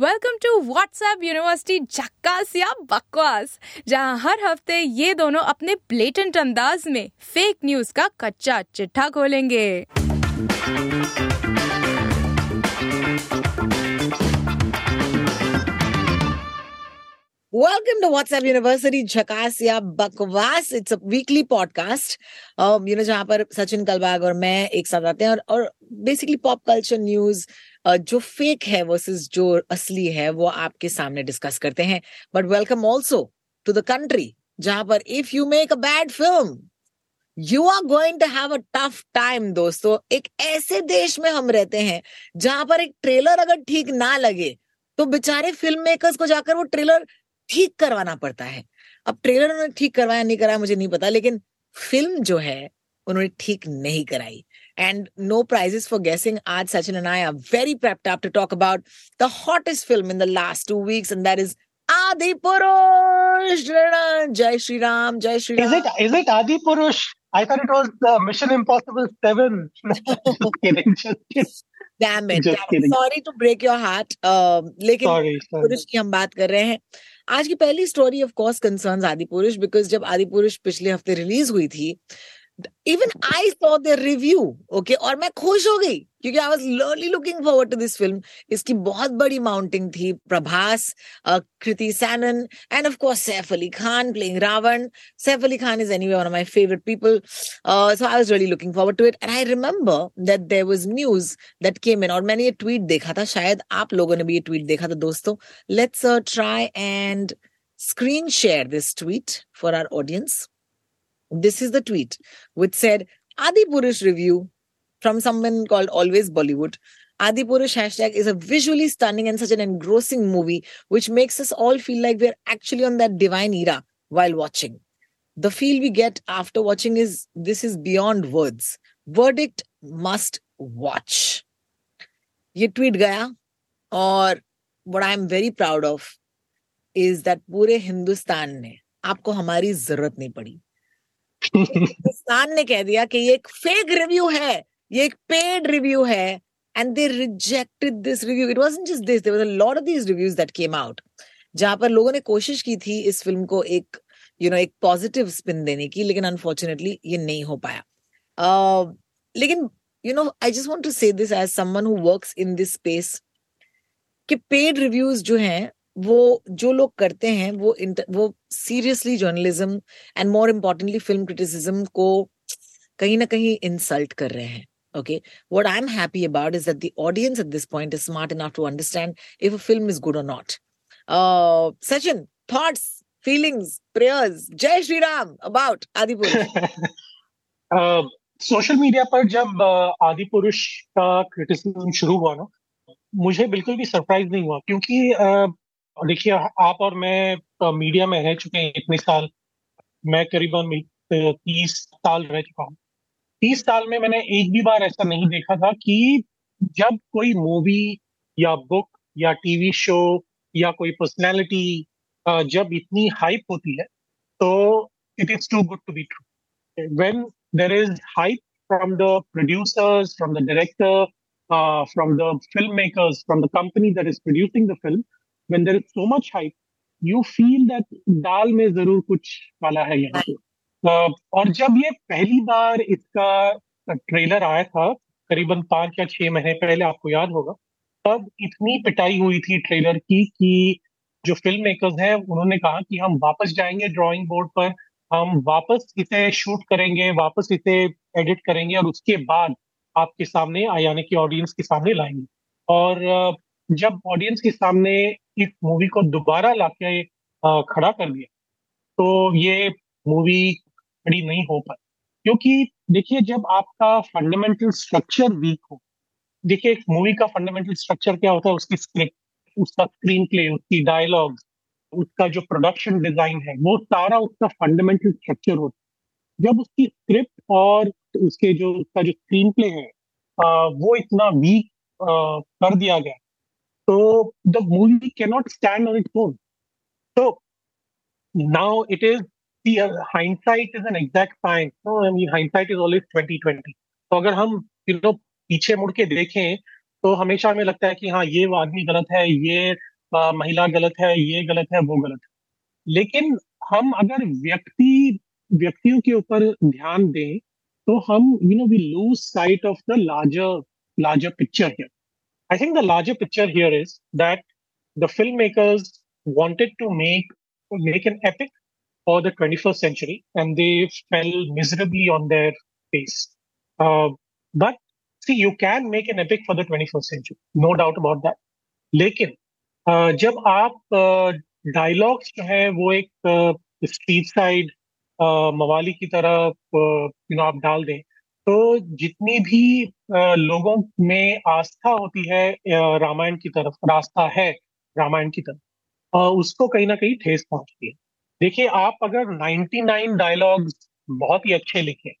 Welcome to WhatsApp university झक्कास या बकवास जहाँ हर हफ़्ते ये दोनों अपने ब्लेटेंट अंदाज में फेक न्यूज़ का कच्चा चिट्ठा खोलेंगे। Welcome to WhatsApp University झकास या बकवास it's a weekly podcast you know जहाँ पर सचिन कलबाग और मैं एक साथ आते हैं और बेसिकली पॉप कल्चर न्यूज़ जो फेक है वर्सेस जो असली है, वो आपके सामने डिस्कस करते हैं। But welcome also to the country जहाँ पर if you make a bad film you are going to have a tough time दोस्तों। एक ऐसे देश में हम रहते हैं, जहाँ पर एक ट्रेलर अगर ठीक ना लगे तो बेचारे फ़िल्म मेकर्स को जाकर वो ट्रेलर ठीक करवाना पड़ता है। अब ट्रेलर उन्होंने ठीक करवाया, नहीं कराया, मुझे नहीं पता, लेकिन फ़िल्म जो है, उन्होंने ठीक नहीं कराई। and no prizes for guessing. Aaj Sachin and I are very prepped up to talk about the hottest film in the last two weeks, and that is Adi Purush. Jai Shri Ram, Jai Shri Ram. Is it is it Adi Purush? I thought it was the Mission Impossible Seven. just kidding, just kidding. Damn it! Just Damn it. kidding. Sorry to break your heart. Uh, लेकिन Sorry, sorry. पुरुष की हम बात कर रहे हैं आज की पहली स्टोरी ऑफ कोर्स कंसर्न्स आदि पुरुष बिकॉज जब आदि पुरुष पिछले हफ्ते रिलीज हुई थी even I saw the review okay और मैं खुश हो गई क्योंकि I was really looking forward to this film इसकी बहुत बड़ी माउंटिंग थी Prabhas uh, Kriti Sanon and of course Saif Ali Khan playing Ravan Saif Ali Khan is anyway one of my favourite people so I was really looking forward to it and I remember that there was news that came in और मैंने ये tweet देखा था शायद आप लोगों ने भी ये ट्वीट देखा था दोस्तों. Let's uh, try and screen share this tweet for our audience. This is the tweet which said Adi Purush review from someone called Always Bollywood. Adi Purush hashtag is a visually stunning and such an engrossing movie which makes us all feel like we're actually on that divine era while watching. The feel we get after watching is this is beyond words. Verdict must watch. ये tweet गया और what I'm very proud of is that पूरे हिंदुस्तान ने आपको हमारी जरूरत नहीं पड़ी हिंदुस्तान ने कह दिया कि ये एक फेक रिव्यू है ये एक पेड रिव्यू है and they rejected this review it wasn't just this there was a lot of these reviews that came out जहाँ पर लोगों ने कोशिश की थी इस फ़िल्म को एक यू नो एक पॉजिटिव स्पिन देने की लेकिन अनफॉर्चुनेटली ये नहीं हो पाया। Uh, लेकिन you know I just want to say this as someone who works in this space कि पेड रिव्यूज़ जो हैं वो जो लोग करते हैं वो इंट- वो seriously journalism and more importantly film criticism को कहीं ना कहीं इंसल्ट कर रहे हैं okay what I am happy about is that the audience at this point is smart enough to understand if a film is good or not Sachin thoughts feelings prayers Jai Shri Ram about Adipur social media पर जब uh, आदि पुरुष का criticism शुरू हुआ ना, मुझे बिल्कुल भी सरप्राइज़ नहीं हुआ, क्योंकि uh, देखिए आप और मैं मीडिया में रह चुके हैं इतने साल। मैं करीबन तीस साल रह चुका हूँ। तीस साल में मैंने एक भी बार ऐसा नहीं देखा था कि जब कोई मूवी या बुक या टीवी शो या कोई पर्सनैलिटी जब इतनी हाइप होती है तो it is too good to be true when there is hype from the producers, from the director, uh, from the filmmakers, from the company that is producing the film, when there is so much hype, you feel that दाल में ज़रूर कुछ वाला है यहाँ पे। Uh, और जब ये पहली बार इसका ट्रेलर आया था करीबन पाँच या छह महीने पहले आपको याद होगा तब इतनी पिटाई हुई थी ट्रेलर की कि जो फ़िल्म मेकर्स हैं उन्होंने कहा कि हम वापस जाएँगे ड्राइंग बोर्ड पर हम वापस इसे शूट करेंगे वापस इसे एडिट करेंगे और उसके बाद आपके सामने यानी कि ऑडियंस के सामने लाएँगे। और जब ऑडियंस के सामने इस मूवी को दोबारा लाके खड़ा कर दिया तो ये मूवी खड़ी नहीं हो पाई। क्योंकि देखिए, जब आपका फंडामेंटल स्ट्रक्चर वीक हो, देखिए, एक मूवी का फंडामेंटल स्ट्रक्चर क्या होता है? उसकी स्क्रिप्ट उसका स्क्रीन प्ले उसकी डायलॉग उसका जो प्रोडक्शन डिज़ाइन है, वो सारा उसका फंडामेंटल स्ट्रक्चर होता है। जब उसकी स्क्रिप्ट और उसके जो, उसका जो स्क्रीन प्ले है वो इतना वीक कर दिया गया तो the movie can not stand on its own तो now it is hindsight is an exact science. No, I mean hindsight is always 2020. तो अगर हम यू नो पीछे मुड़ के देखें तो हमेशा हमें लगता है कि हाँ ये आदमी गलत है ये आ, महिला गलत है ये गलत है वो गलत है लेकिन हम अगर व्यक्ति व्यक्तियों के ऊपर ध्यान दें तो हम you know we lose sight of the larger larger picture here I think the larger picture here is that the film makers wanted to make make an epic for the 21st century and they fell miserably on their face uh, but see you can make an epic for the 21st century no doubt about that लेकिन uh, जब आप dialogues uh, जो है वो एक street side मवाली की तरह यू नो आप डाल दें तो जितनी भी लोगों में आस्था होती है रामायण की तरफ़, रास्ता है रामायण की तरफ़ उसको कहीं ना कहीं ठेस पहुँचती है। देखिए, आप अगर 99 डायलॉग्स बहुत ही अच्छे लिखे,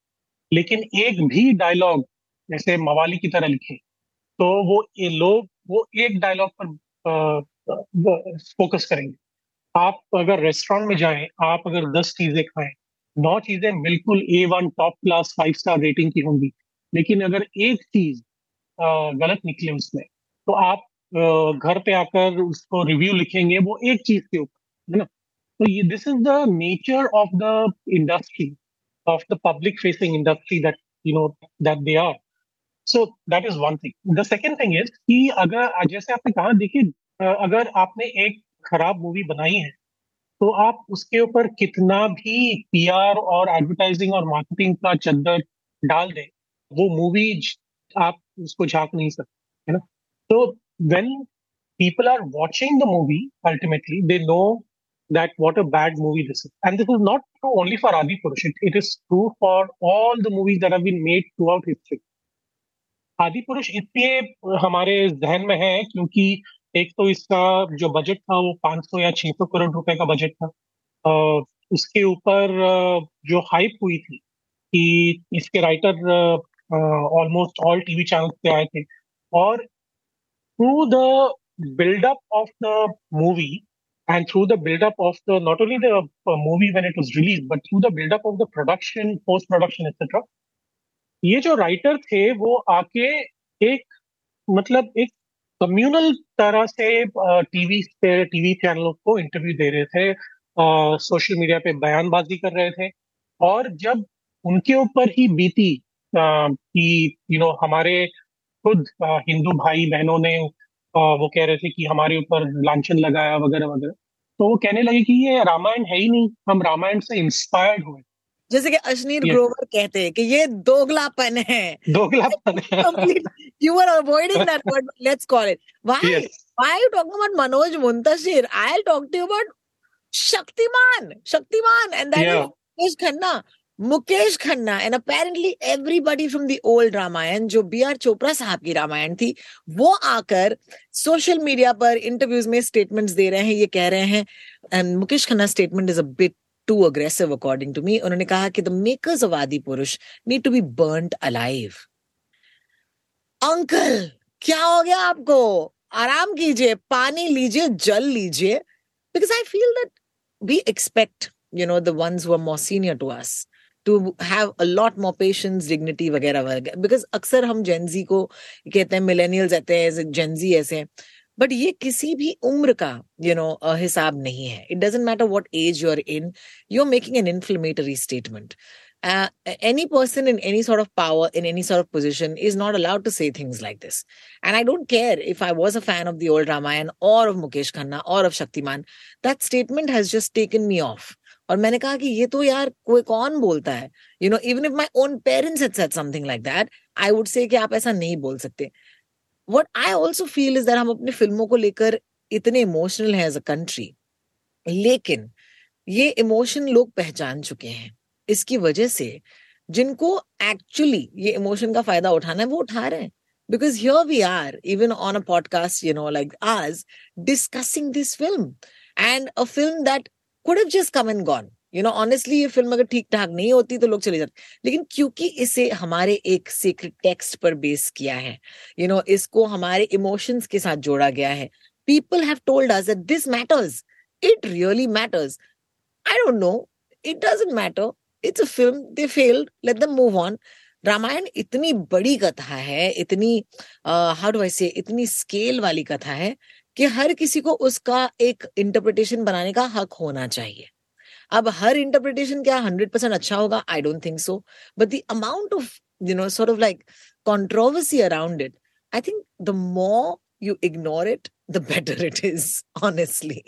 लेकिन एक भी डायलॉग जैसे मवाली की तरह लिखे तो वो ये लोग, वो एक डायलॉग पर फोकस करेंगे। आप अगर रेस्टोरेंट में जाएँ, आप अगर दस चीज़ें खाएँ नौ चीज़ें बिल्कुल A one top class five star rating की होंगी। लेकिन अगर एक चीज़ गलत निकले उसमें तो आप घर पे आकर उसको रिव्यू लिखेंगे वो एक चीज़ के ऊपर, है ना? तो ये this is the nature of the industry of the public facing industry that you know that they are so that is one thing the second thing is कि अगर, जैसे आपने कहा, देखिए अगर आपने एक खराब मूवी बनाई है तो आप उसके ऊपर कितना भी पीआर और एडवर्टाइजिंग और मार्केटिंग का चद्दर डाल दें, वो मूवी आप उसको झाँक नहीं सकते, है ना? तो when people are watching the movie ultimately they know that what a bad movie this is and this is not true only for Adipurush it it is true for all the movies that been made throughout history Adipurush इतने हमारे जहन में है, क्योंकि एक तो इसका जो बजट था वो 500 या 600 करोड़ रुपए का बजट था आ, उसके ऊपर जो हाइप हुई थी कि इसके writer almost all TV channel पे आए थे और through the buildup of the movie and through the build-up of the not only the uh, movie when it was released but through the build-up of the production post production etc ये जो writer थे वो आके एक मतलब एक communal तरह से टीवी पे, टीवी चैनलों को इंटरव्यू दे रहे थे सोशल मीडिया पे बयानबाजी कर रहे थे। और जब उनके ऊपर ही बीती कि यू नो हमारे खुद हिंदू भाई बहनों ने वो कह रहे थे कि हमारे ऊपर लांछन लगाया, वगैरह वगैरह तो वो कहने लगे कि ये रामायण है ही नहीं, हम रामायण से इंस्पायर्ड हुए। जैसे कि अश्नीर ग्रोवर कहते हैं कि ये दोगलापन है। दोगलापन you are avoiding that word let's call it why why you talking about Manoj Muntashir I will talk to you about Shaktimaan Shaktimaan and that is Mukesh Khanna Mukesh Khanna and apparently everybody from the old Ramayan जो B are Chopra साहब की रामायण थी वो आकर social media पर interviews में statements दे रहे हैं ये कह रहे हैं and Mukesh Khanna statement is a bit too aggressive according to me उन्होंने कहा कि the makers of Adipurush need to be burn alive uncle क्या हो गया आपको? आराम कीजिए, पानी लीजिए, जल लीजिए। Because I feel that we expect the ones who are more senior to us to have a lot more patience, dignity वगैरह वगैरह। Because अक्सर हम जेंजी को कहते हैं मिलेनियल्स कहते हैं जेंजी ऐसे बट ये किसी भी उम्र का यू नो हिसाब नहीं है। It doesn't matter what age you in you are making an inflammatory statement any person in any sort of power in any sort of position is not allowed to say things like this and I don't care if I was a fan of the old Ramayan और of Mukesh Khanna और of Shaktimaan that statement has just taken me off और मैंने कहा कि ये तो यार कोई कौन बोलता है? You know even if my own parents had said something like that I would say आप ऐसा नहीं बोल सकते। What I also feel is that हम अपने फ़िल्मों को लेकर इतने इमोशनल हैं एज अ कंट्री लेकिन ये इमोशन लोग पहचान चुके हैं इसकी वजह से जिनको एक्चुअली ये इमोशन का फ़ायदा उठाना है वो उठा रहे हैं because here we are even on a podcast you know like us discussing this film and a film that could have just come and gone you know honestly ये फ़िल्म अगर ठीक ठाक नहीं होती तो लोग चले जाते। लेकिन क्योंकि इसे हमारे एक सीक्रेट टेक्स्ट पर बेस किया है यू you नो know, इसको हमारे इमोशंस के साथ जोड़ा गया है। People have told us that this matters it really matters I don't know it doesn't matter it's a film they failed let them move on Ramayan इतनी बड़ी कथा है इतनी हाउ डू आई से इतनी स्केल वाली कथा है कि हर किसी को उसका एक इंटरप्रिटेशन बनाने का हक होना चाहिए। अब हर इंटरप्रिटेशन क्या हंड्रेड परसेंट अच्छा होगा I don't think so but the amount of you know sort of like controversy around it I think the more you ignore it the better it is honestly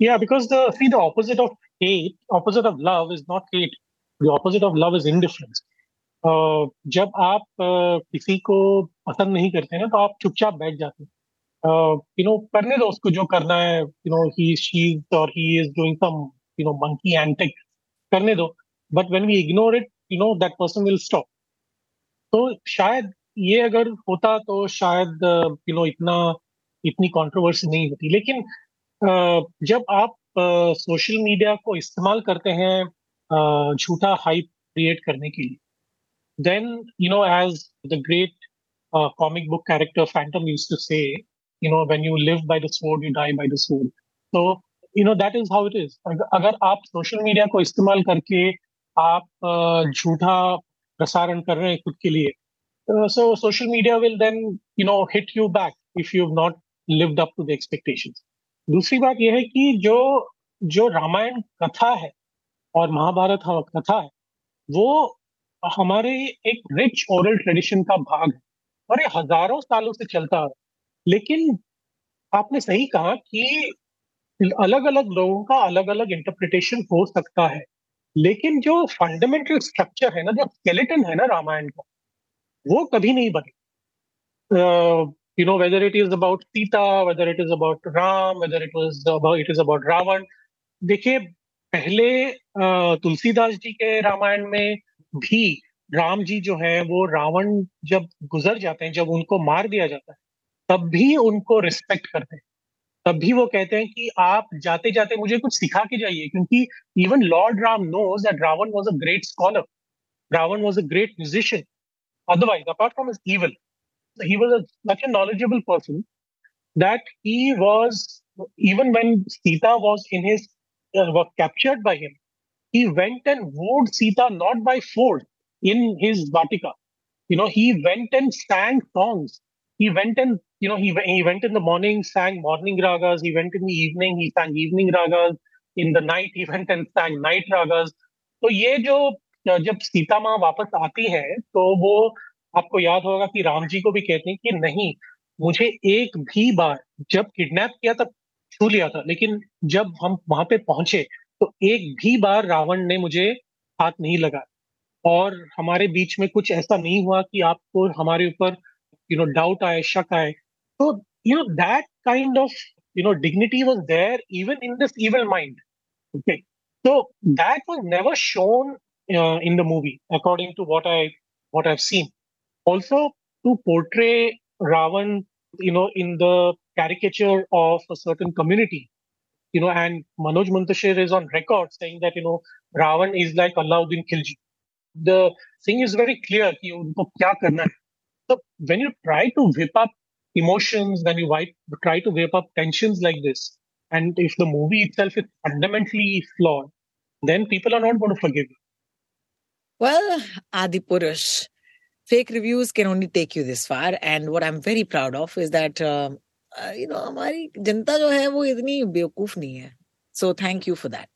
Yeah, because the see the opposite of hate, opposite of love is not hate. The opposite of love is indifference. Uh, जब आप uh, किसी को पसंद नहीं करते ना तो आप चुपचाप बैठ जाते हैं uh, यू नो करने दो उसको जो करना है यू नो ही शी और he is doing some you know, monkey antic करने दो but when we ignore it you know that person will stop तो शायद ये अगर होता तो शायद यू नो इतना, इतनी कंट्रोवर्सी नहीं होती। लेकिन जब आप सोशल मीडिया को इस्तेमाल करते हैं झूठा हाइप क्रिएट करने के लिए then you know as the great comic book character Phantom use to say you know when you live by the sword you die by the sword तो you know that is how it is अगर आप social media को इस्तेमाल करके आप झूठा प्रसारण कर रहे हैं खुद के लिए so social media will then you know hit you back if you not lived up to the expectation दूसरी बात यह है कि जो जो रामायण कथा है और महाभारत कथा है, वो हमारे एक रिच ओरल ट्रेडिशन का भाग है और ये हज़ारों सालों से चलता है। लेकिन आपने सही कहा कि अलग अलग लोगों का अलग अलग इंटरप्रिटेशन हो सकता है। लेकिन जो फंडामेंटल स्ट्रक्चर है ना, जो स्केलेटन है ना रामायण का, वो कभी नहीं बने you know whether it is about Sita whether it is about Ram whether it about it is about Ravan, देखिए, पहले तुलसीदास जी के रामायण में भी राम जी जो है, वो रावण जब गुजर जाते हैं, जब उनको मार दिया जाता है, तब भी उनको रिस्पेक्ट करते हैं। तब भी वो कहते हैं कि आप जाते जाते मुझे कुछ सिखा के जाइए, क्योंकि even lord Ram knows that Ravan was a great scholar Ravan was a great musician otherwise apart from evil he was a knowledgeable person that he was even when Sita was in captured by him he went and wooed Sita not by force in his vatika you know he went and sang songs he went and you know he he went in the morning sang morning ragas he went in the evening he sang evening ragas in the night he went and sang night ragas तो ये जो जब सीता माँ वापस आती है तो वो आपको याद होगा कि राम जी को भी कहते हैं कि नहीं मुझे एक भी बार जब किडनैप किया तब छू लिया था लेकिन जब हम वहाँ पे पहुँचे तो एक भी बार रावण ने मुझे हाथ नहीं लगाया और हमारे बीच में कुछ ऐसा नहीं हुआ कि आपको हमारे ऊपर you know, doubt I, shak I. So, you know, that kind of, you know, dignity was there even in this evil mind. Okay. So that was never shown uh, in the movie, according to what I, what I've seen. Also, to portray Ravan, you know, in the caricature of a certain community, you know, and Manoj Muntashir is on record saying that, you know, Ravan is like Allahuddin Khilji. The thing is very clear, you know. so when you try to whip up emotions, when you try to whip up tensions like this, and if the movie itself is fundamentally flawed, then people are not going to forgive you. Well, Adi Purush, fake reviews can only take you this far. And what I'm very proud of is that, uh, uh, you know, हमारी जनता जो है वो इतनी बेवकूफ नहीं है. So thank you for that.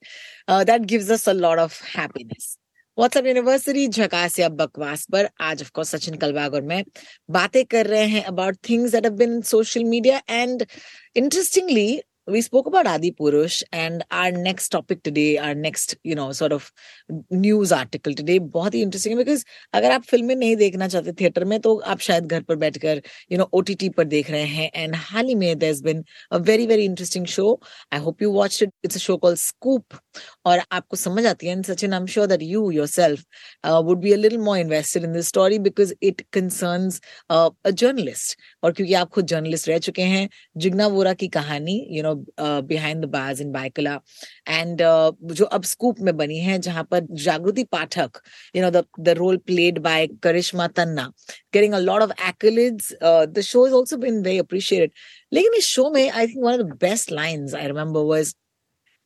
Uh, that gives us a lot of happiness. WhatsApp university झकास या बकवास पर। आज ऑफ़ कोर्स सचिन कलबाग और मैं बातें कर रहे हैं about things that have been social media and interestingly we spoke about Adi Purush and our next topic today, our next, you know, sort of news article today, बहुत ही interesting है because अगर आप फ़िल्में नहीं देखना चाहते थिएटर में तो आप शायद घर पर बैठकर you know OTT पर देख रहे हैं and हाल ही में there's been a very very interesting show. I hope you watched it. It's a show called Scoop और आपको समझ आती है and Sachin, I'm sure that you yourself uh, would be a little more invested in this story because it concerns uh, a journalist और क्योंकि आप खुद journalist रह चुके हैं, जिग्ना वोरा की कहानी यू नो बिहाइंड द बाज इन बायकला एंड जो अब स्कूप में बनी है, जहाँ पर Jagriti Pathak you know the role played by Karishma Tanna getting a lot of accolades the show is also been very appreciated लेकिन इस शो में I think one of the best line I remember was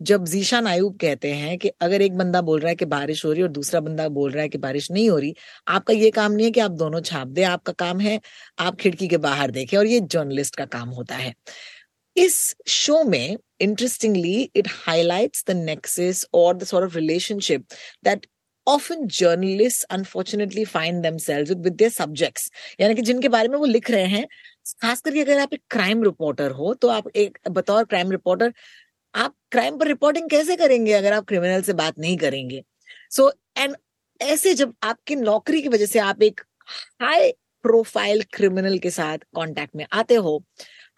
जब जीशान आयूब कहते हैं कि अगर एक बंदा बोल रहा है कि बारिश हो रही है और दूसरा बंदा बोल रहा है कि बारिश नहीं हो रही आपका ये काम नहीं है कि आप दोनों छाप दे आपका काम है आप खिड़की के बाहर देखें और ये जर्नलिस्ट का काम होता है। इस शो में interestingly it highlights the nexus और the sort of relationship that often journalists unfortunately find themselves with, their subjects. यानी कि जिनके बारे में वो लिख रहे हैं खास करके अगर आप एक क्राइम रिपोर्टर हो तो आप एक बतौर क्राइम रिपोर्टर आप क्राइम पर रिपोर्टिंग कैसे करेंगे अगर आप क्रिमिनल से बात नहीं करेंगे? सो so, एंड ऐसे जब आपकी नौकरी की वजह से आप एक हाई प्रोफ़ाइल क्रिमिनल के साथ कांटेक्ट में आते हो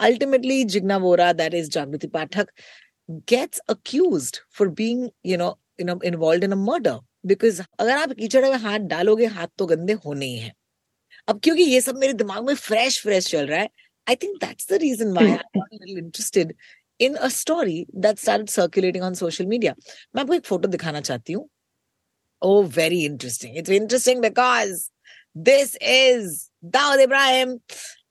ultimately Jigna Vora that is Jagriti Pathak gets accused for being you know you know involve in a murder because अगर आप कीचड़ में हाथ डालोगे हाथ तो गंदे होने ही हैं। अब क्योंकि ये सब मेरे दिमाग में फ्रेश फ्रेश चल रहा है I think that's the reason why I am interested in a story that started circulating on social media मैं आपको एक फोटो दिखाना चाहती हूँ oh very interesting it's interesting because this is Dawood Ibrahim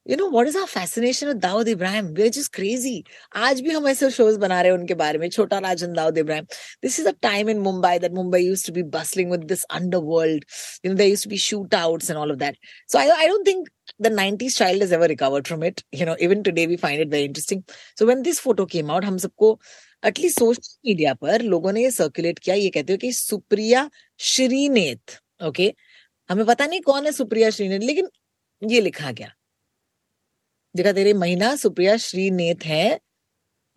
you know what is our fascination with Dawood Ibrahim we are just crazy आज भी हम ऐसे शोज बना रहे हैं उनके बारे में Chhota Rajan Dawood Ibrahim this is a time in Mumbai that Mumbai used to be bustling with this underworld you know there used to be shoot outs and all of that so I I don't think the 90s child has ever recovered from it. You know, even today we find it very interesting. So when this photo came out, हम सबको at least social media पर लोगों ने ये circulate किया, ये कहते हो कि सुप्रिया श्रीनेत ओके हमें पता नहीं कौन है सुप्रिया श्रीनेत, लेकिन ये लिखा गया। देखा तेरे महीना, सुप्रिया श्रीनेत है।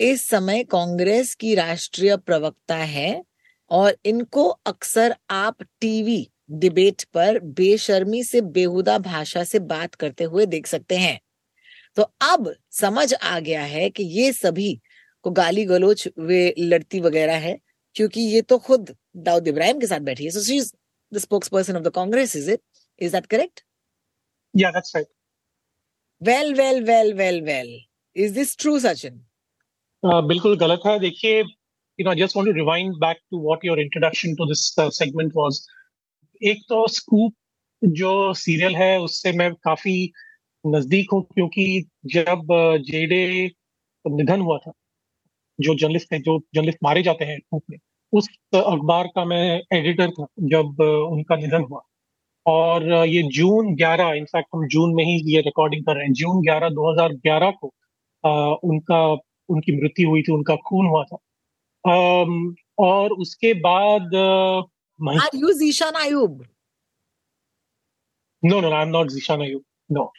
इस समय कांग्रेस की राष्ट्रीय प्रवक्ता है और इनको अक्सर आप टीवी डिबेट पर बेशर्मी से बेहुदा भाषा से बात करते हुए देख सकते हैं। तो अब समझ आ गया है कि ये सभी को गाली गलोच वे लड़ती वगैरह है क्योंकि ये तो खुद दाऊद इब्राहिम के साथ बैठी है। So she is the spokesperson of the Congress is it is that correct या that's right well well well well well is this true Sachin बिल्कुल गलत है। देखिए you know, I just want to rewind back to what your introduction to this uh, segment was. एक तो scoop जो serial है उससे मैं काफ़ी नज़दीक हूँ क्योंकि जब जेडे निधन हुआ था जो जर्नलिस्ट थे जो जर्नलिस्ट मारे जाते हैं में उस अखबार का मैं एडिटर था जब उनका निधन हुआ। और ये जून 11 इनफैक्ट हम जून में ही ये रिकॉर्डिंग कर रहे हैं। जून 11 2011 को आ, उनका उनकी मृत्यु हुई थी उनका खून हुआ था। आ, और उसके बाद Are you Zishan Ayub? No, no, I'm not Zishan Ayub. No.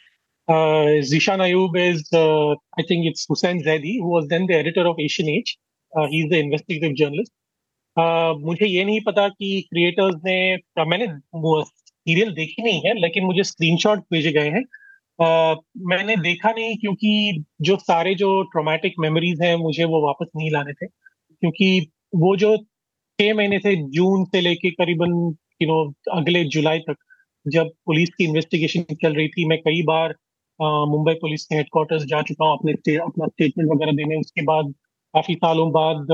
Uh, Zishan Ayub is, uh, I think it's Hussein Zaidi, who was then the editor of Asian Age. Uh, he's the investigative journalist. Uh, मुझे ये नहीं पता कि creators ने मैंने serial देखी नहीं है लेकिन मुझे स्क्रीनशॉट भेजे गए हैं uh, मैंने देखा नहीं क्योंकि जो सारे जो ट्रोमेटिक मेमोरीज हैं मुझे वो वापस नहीं लाने थे क्योंकि वो जो छह महीने से जून से लेके करीबन यू नो अगले जुलाई तक जब पुलिस की इन्वेस्टिगेशन चल रही थी मैं कई बार मुंबई पुलिस के हेडक्वार्टर्स जा चुका हूँ अपने अपना स्टेटमेंट वगैरह देने। उसके बाद काफ़ी सालों बाद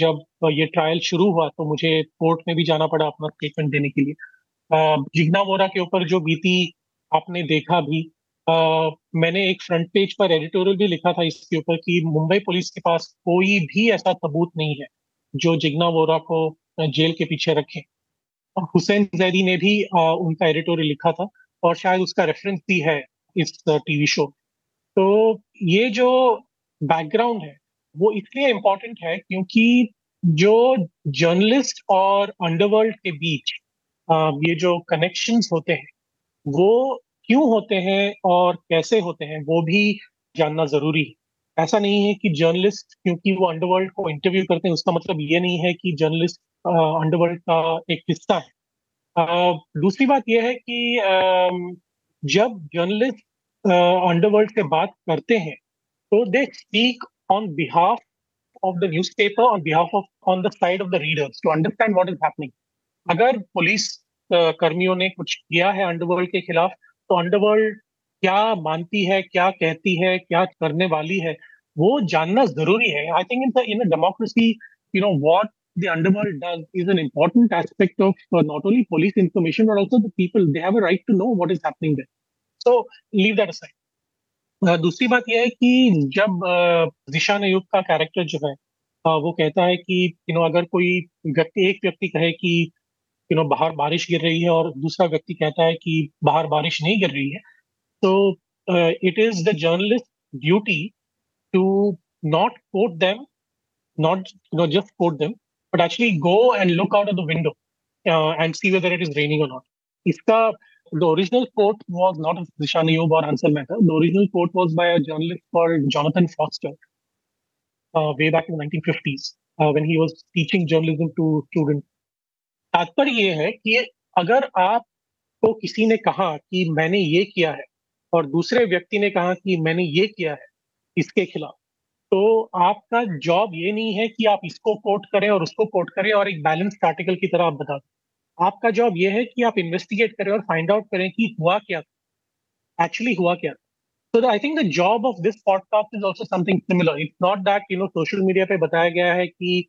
जब ये ट्रायल शुरू हुआ तो मुझे कोर्ट में भी जाना पड़ा अपना स्टेटमेंट देने के लिए। जिग्ना वोरा के ऊपर जो बीती आपने देखा भी आ, मैंने एक फ्रंट पेज पर एडिटोरियल भी लिखा था इसके ऊपर कि मुंबई पुलिस के पास कोई भी ऐसा सबूत नहीं है। जो जिग्ना वोरा को जेल के पीछे रखे। हुसैन जैदी ने भी उनका एडिटोरियल लिखा था और शायद उसका रेफरेंस भी है इस टीवी शो तो ये जो बैकग्राउंड है, वो इसलिए इम्पोर्टेंट है क्योंकि जो जर्नलिस्ट और अंडरवर्ल्ड के बीच ये जो कनेक्शंस होते हैं, वो क्यों होते हैं और कैसे होते हैं, वो भी जानना ज़रूरी है। ऐसा नहीं है कि जर्नलिस्ट क्योंकि वो अंडरवर्ल्ड को इंटरव्यू करते हैं, उसका मतलब ये नहीं है कि जर्नलिस्ट अंडरवर्ल्ड का एक हिस्सा है। दूसरी बात यह है कि जब जर्नलिस्ट अंडरवर्ल्ड से बात करते हैं तो they speak on behalf of the newspaper on behalf of on the side of the readers to understand what is happening अगर पुलिस कर्मियों ने कुछ किया है अंडरवर्ल्ड के खिलाफ तो अंडरवर्ल्ड क्या मानती है क्या कहती है क्या करने वाली है वो जानना ज़रूरी है I think in in democracy you know what the underworld does is an important aspect of uh, not only police information but also the people they have a right to know what is happening there so leave that aside uh, दूसरी बात यह है कि जब दिशा नयुक्त का character जो है वो कहता है कि यू नो अगर कोई व्यक्ति एक व्यक्ति कहे कि यू नो बाहर बारिश गिर रही है और दूसरा व्यक्ति कहता है कि बाहर बारिश नहीं गिर रही है तो it is the journalist duty to not quote them not no just quote them but actually go and look out of the window and see whether it is raining और नॉट इसका the original quote was not of Dishani Ayub or Ansel Mehta. The original quote was by a journalist called Jonathan Foster uh, way back in the 1950s uh, when he was teaching journalism to students. तात्पर्य ये है कि अगर आपको किसी ने कहा कि मैंने ये किया है और दूसरे व्यक्ति ने कहा कि मैंने ये किया है इसके खिलाफ। तो आपका जॉब ये नहीं है कि आप इसको कोट करें और उसको कोट करें और एक बैलेंस आर्टिकल की तरह आप बता दें। आपका जॉब ये है कि आप इन्वेस्टिगेट करें और फाइंड आउट करें कि हुआ क्या एक्चुअली हुआ क्या So I think the job of this podcast is also something similar. It's not that you know social media पे बताया गया है कि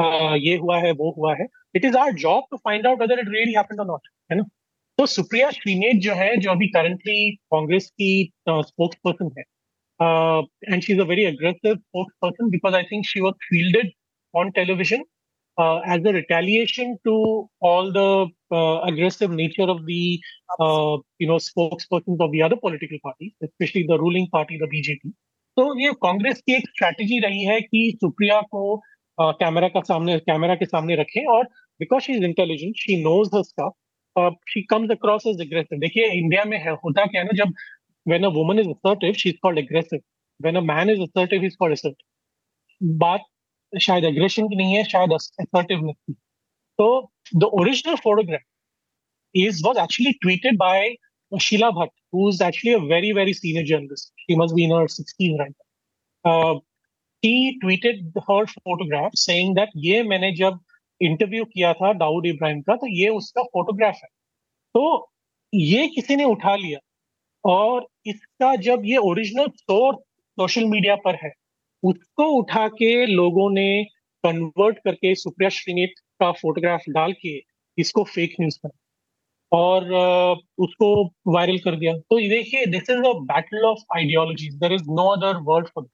uh, ये हुआ है वो हुआ है। It is our job to find out whether it really happened और नॉट है ना? तो सुप्रिया श्रीनेत जो है जो अभी करंटली कांग्रेस की स्पोक्स पर्सन है and she is a very aggressive spokesperson because I think she was fielded on television uh, a retaliation to all the uh, aggressive nature of the uh, you know spokespersons of the other political parties, especially the ruling party, the. तो ये कांग्रेस की एक strategy रही है कि सुप्रिया को camera का सामने कैमरा के सामने रखें और because she is intelligent she knows her stuff She comes across as aggressive देखिए इंडिया में है होता क्या है ना जब when a woman is assertive she is called aggressive when a man is assertive he is called assertive बात शायद एग्रेशन की नहीं है शायद असर्टिवनेस की तो the original photograph is was actually tweeted by Sheila Bhatt, who's actually a very, very senior journalist. She must be in her 60s right now. Uh, he tweeted her photograph saying that ये मैंने जब interview किया था दाऊद इब्राहिम का तो ये उसका photograph है। तो ये किसी ने उठा लिया और इसका जब ये ओरिजिनल सोर्स सोशल मीडिया पर है, उसको उठा के लोगों ने कन्वर्ट करके सुप्रिया श्रीनीत का फोटोग्राफ डाल के इसको फेक न्यूज़ कर और उसको वायरल कर दिया। तो देखिए this is a battle of ideology there is no other word for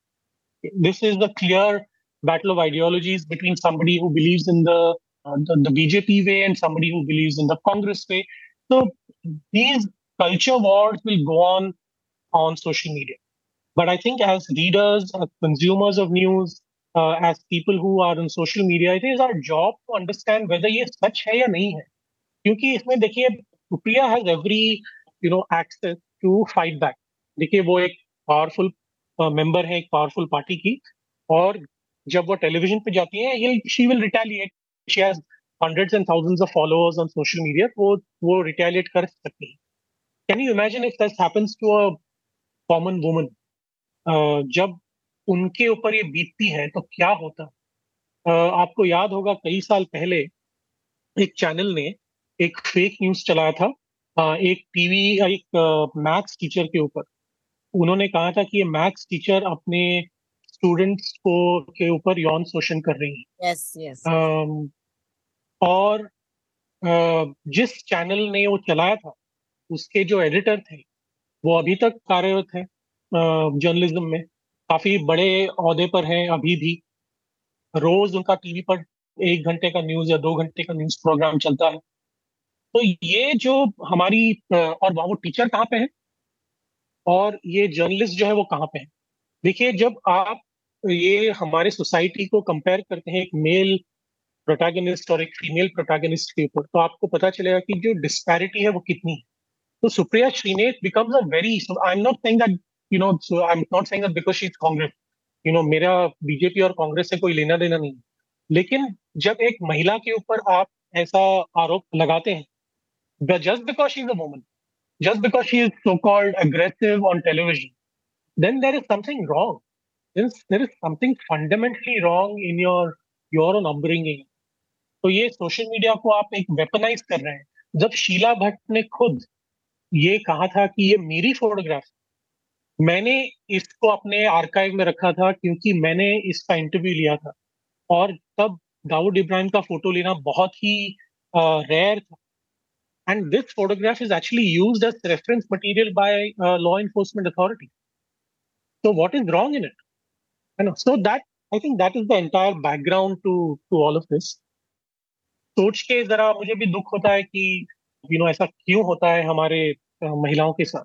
this is the clear battle of ideologies between somebody who believes in the, uh, the, the BJP way and somebody who believes in the Congress way. So these culture wars will go on on social media. But I think as readers, as consumers of news, uh, as people who are on social media, it is our job to understand whether ये सच है या नहीं है क्योंकि इसमें देखिए Supriya has every you know access to fight back देखिए वो एक पावरफुल मेंबर है एक पावरफुल पार्टी की और जब वो टेलीविज़न पे जाती है she will retaliate she has hundreds and thousands of followers on social media वो वो रिटेलिएट कर सकती है। Can you imagine if this happens to a common woman जब उनके ऊपर ये बीतती है तो क्या होता? uh, आपको याद होगा कई साल पहले एक चैनल ने एक फेक न्यूज़ चलाया था। एक टीवी एक मैथ्स टीचर के ऊपर। उन्होंने कहा था कि ये मैथ्स टीचर अपने स्टूडेंट्स को के ऊपर यौन शोषण कर रही है। Yes, yes. और uh, जिस चैनल ने वो चलाया था उसके जो एडिटर थे वो अभी तक कार्यरत है जर्नलिज्म में। काफ़ी बड़े अहदे पर हैं अभी भी। रोज उनका टीवी पर एक घंटे का न्यूज़ या दो घंटे का न्यूज़ प्रोग्राम चलता है। तो ये जो हमारी और वो टीचर कहाँ पे है? और ये जर्नलिस्ट जो है वो कहाँ पे है? देखिए जब आप ये हमारे सोसाइटी को कंपेयर करते हैं एक मेल प्रोटैगनिस्ट और एक फीमेल प्रोटैगनिस्ट के ऊपर। तो आपको पता चलेगा कि जो डिस्पैरिटी है वो कितनी है। तो Supriya Shrinate becomes a very I am not saying that you know so I am not saying that because she is Congress you know मेरा बीजेपी और कांग्रेस से कोई लेना देना नहीं लेकिन जब एक महिला के ऊपर आप ऐसा आरोप लगाते हैं just because she is a woman just because she is so called aggressive on television, then there is something wrong. There is, there is something fundamentally wrong in your your own upbringing. तो ये social media को आप एक weaponise कर रहे हैं जब शीला भट्ट ने खुद ये कहा था कि ये मेरी फोटोग्राफ मैंने इसको अपने आर्काइव में रखा था क्योंकि मैंने इसका इंटरव्यू लिया था और तब दाऊद इब्राहिम का फ़ोटो लेना बहुत ही रेयर था and this photograph is actually used as reference material by uh, law enforcement authority so what is wrong in you know so that i think that is the entire background to to all of this सोच के जरा मुझे भी दुख होता है कि you know ऐसा क्यों होता है हमारे महिलाओं के साथ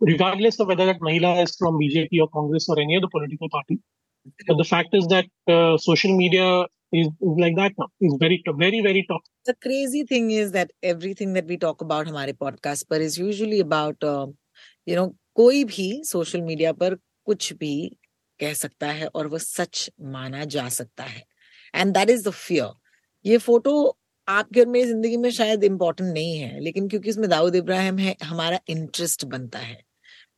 regardless of whether that Mahila is from BJP or Congress or any other political party. But the fact is that uh, social media is, is, like that now. It's very, very, very tough. The crazy thing is that everything that we talk about हमारे podcast पर is usually about, uh, you know, कोई भी social media पर कुछ भी कह सकता है और वो सच माना जा सकता है। And that is the fear ये फ़ोटो आपके और मेरी ज़िंदगी में शायद इंपॉर्टेंट नहीं है लेकिन क्योंकि इसमें दाऊद इब्राहिम है हमारा इंटरेस्ट बनता है।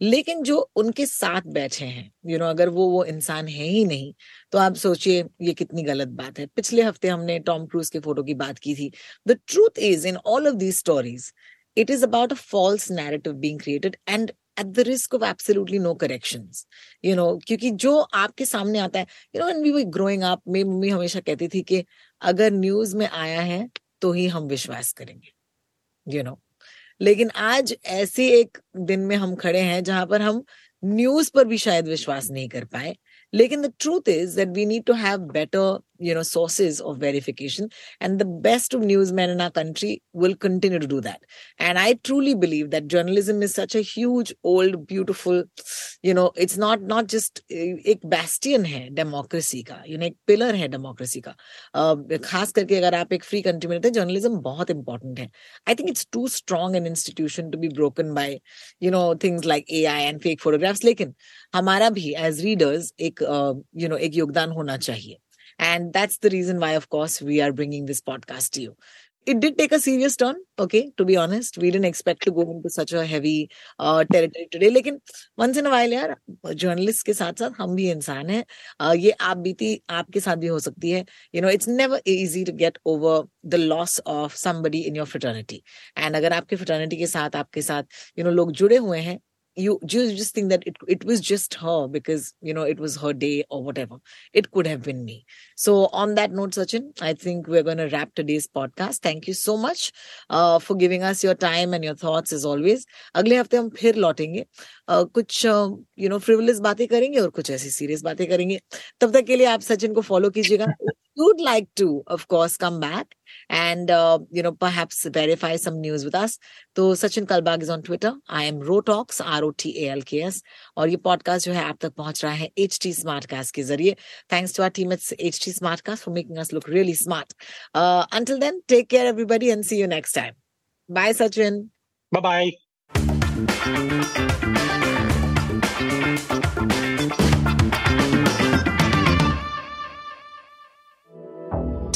लेकिन जो उनके साथ बैठे हैं यू you नो know, अगर वो वो इंसान है ही नहीं तो आप सोचिए ये कितनी गलत बात है। पिछले हफ़्ते हमने टॉम क्रूज के फ़ोटो की बात की थी। The truth is in all of these stories it is about a false narrative being created and at the risk of absolutely no corrections you know, क्योंकि जो आपके सामने आता है know, when we were growing up, मेरी mummy हमेशा कहती थी कि अगर न्यूज़ में आया है तो ही हम विश्वास करेंगे यू you नो know? लेकिन आज ऐसे एक दिन में हम खड़े हैं, जहाँ पर हम न्यूज़ पर भी शायद विश्वास नहीं कर पाए लेकिन the truth is that we need to have better you know sources of verification. And the best of newsmen in our country will continue to do that. And i truly believe that journalism is such a huge old beautiful you know it's not not just eh, a bastion hai democracy ka you know a pillar hai democracy ka. Uh, khas karke agar aap ek free country mein rehte journalism bahut important hai. I think it's too strong an institution to be broken by you know things like ai and fake photographs. Lekin hamara bhi as readers ek uh, you know ek yogdan hona chahiye. and that's the reason why, of course, we are bringing this podcast to you. It did take a serious turn, okay, to be honest. We didn't expect to go into such a heavy uh, territory today. लेकिन once in a while यार journalist के साथ साथ हम भी इंसान हैं uh, ये आप बीती आपके साथ भी हो सकती है you know it's never easy to get over the loss of somebody in your fraternity and अगर आपके fraternity के साथ आपके साथ you know लोग जुड़े हुए हैं you just just think that it it was just her because you know it was her day or whatever. It could have been me. So on that note, Sachin, I think we're going to wrap today's podcast. Thank you so much uh, for giving us your time and your thoughts as always. अगले हफ्ते हम फिर लौटेंगे uh, कुछ you know frivolous बातें करेंगे और कुछ ऐसी सीरियस बातें करेंगे तब तक के लिए आप सचिन को फॉलो कीजिएगा you'd like to, of course, come back and, uh, you know, perhaps verify some news with us. So Sachin Kalbag is on Twitter. I am Rotalks, R-O-T-A-L-K-S. और ये पॉडकास्ट जो है आप तक पहुंच रहा है एच टी स्मार्ट कास्ट के जरिए thanks to our team it's H T Smartcast for making us look really smart until then take care everybody and see you next time bye Sachin bye bye